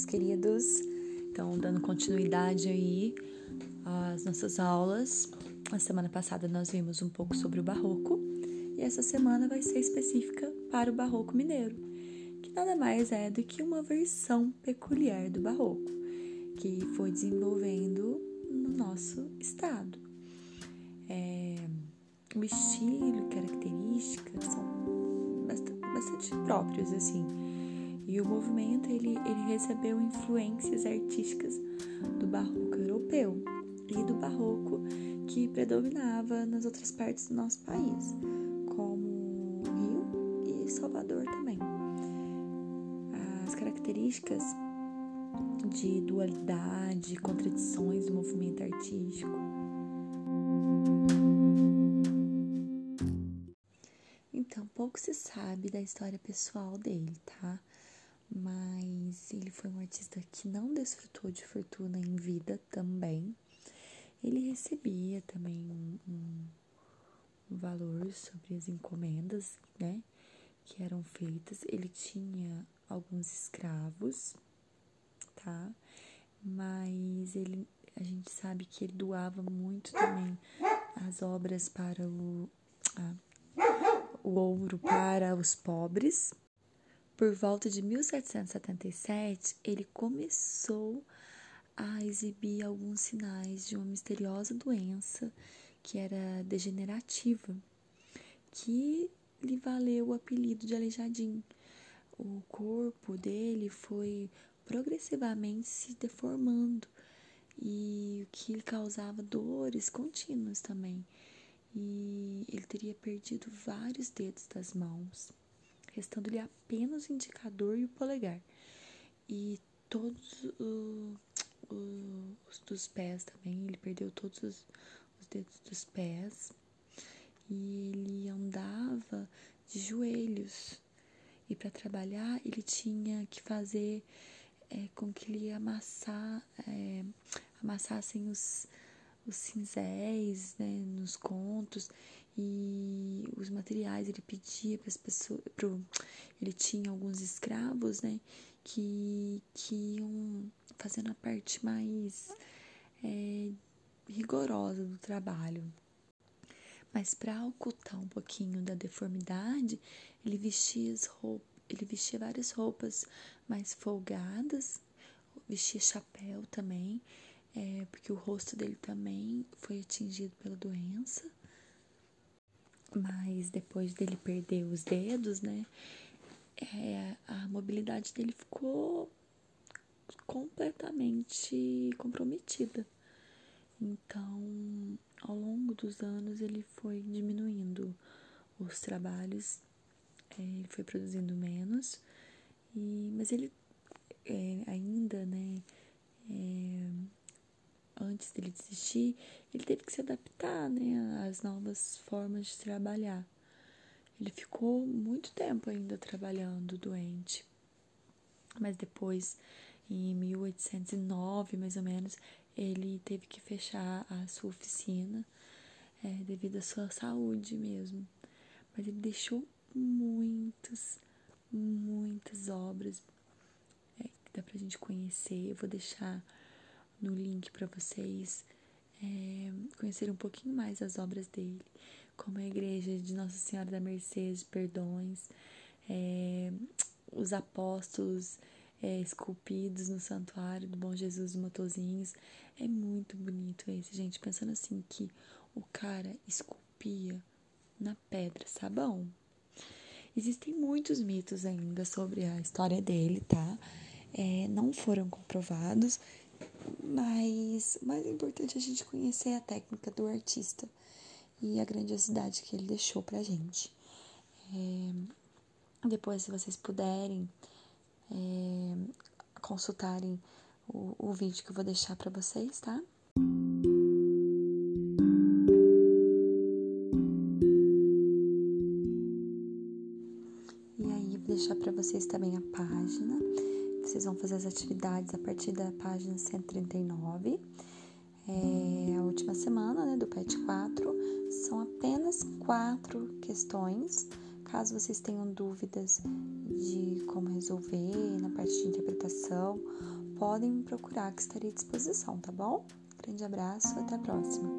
meus queridos. Então, dando continuidade aí às nossas aulas. A semana passada nós vimos um pouco sobre o barroco e essa semana vai ser específica para o barroco mineiro, que nada mais é do que uma versão peculiar do barroco, que foi desenvolvendo no nosso estado. É, o estilo, características são bastante, bastante próprios, assim e o movimento ele, ele recebeu influências artísticas do barroco europeu e do barroco que predominava nas outras partes do nosso país, como Rio e Salvador também. As características de dualidade, contradições do movimento artístico. Então, pouco se sabe da história pessoal dele, tá? Mas ele foi um artista que não desfrutou de fortuna em vida também. Ele recebia também um, um valor sobre as encomendas, né, que eram feitas. Ele tinha alguns escravos, tá? Mas ele, a gente sabe que ele doava muito também as obras para o, a, o ouro para os pobres, por volta de 1777, ele começou a exibir alguns sinais de uma misteriosa doença que era degenerativa, que lhe valeu o apelido de Aleijadinho. O corpo dele foi progressivamente se deformando e o que lhe causava dores contínuas também. E ele teria perdido vários dedos das mãos restando-lhe apenas o indicador e o polegar. E todos uh, uh, os dos pés também, ele perdeu todos os, os dedos dos pés. E ele andava de joelhos. E para trabalhar, ele tinha que fazer é, com que ele amassar, é, amassassem os, os cinzéis né, nos contos e os materiais ele pedia para as pessoas pro, ele tinha alguns escravos né que, que iam fazendo a parte mais é, rigorosa do trabalho. Mas para ocultar um pouquinho da deformidade ele vestia as roupas ele vestia várias roupas mais folgadas vestia chapéu também é, porque o rosto dele também foi atingido pela doença mas depois dele perder os dedos, né, é, a mobilidade dele ficou completamente comprometida. Então, ao longo dos anos, ele foi diminuindo os trabalhos, é, ele foi produzindo menos, e, mas ele é, ainda, né, é, antes dele desistir, ele teve que se adaptar né, às novas formas de trabalhar. Ele ficou muito tempo ainda trabalhando doente, mas depois, em 1809 mais ou menos, ele teve que fechar a sua oficina é, devido à sua saúde mesmo. Mas ele deixou muitas, muitas obras é, que dá pra gente conhecer. Eu vou deixar no link para vocês é, conhecerem um pouquinho mais as obras dele, como a Igreja de Nossa Senhora da Mercedes Perdões, é, os apóstolos é, esculpidos no Santuário do Bom Jesus dos Motozinhos. É muito bonito esse, gente. Pensando assim que o cara esculpia na pedra sabão. Existem muitos mitos ainda sobre a história dele, tá? É, não foram comprovados mas o mais importante é a gente conhecer a técnica do artista e a grandiosidade que ele deixou pra gente. É, depois, se vocês puderem é, consultarem o, o vídeo que eu vou deixar para vocês, tá? E aí, vou deixar para vocês também a página vocês vão fazer as atividades a partir da página 139. É a última semana né, do PET 4. São apenas quatro questões. Caso vocês tenham dúvidas de como resolver na parte de interpretação podem me procurar que estarei à disposição, tá bom? Grande abraço, até a próxima.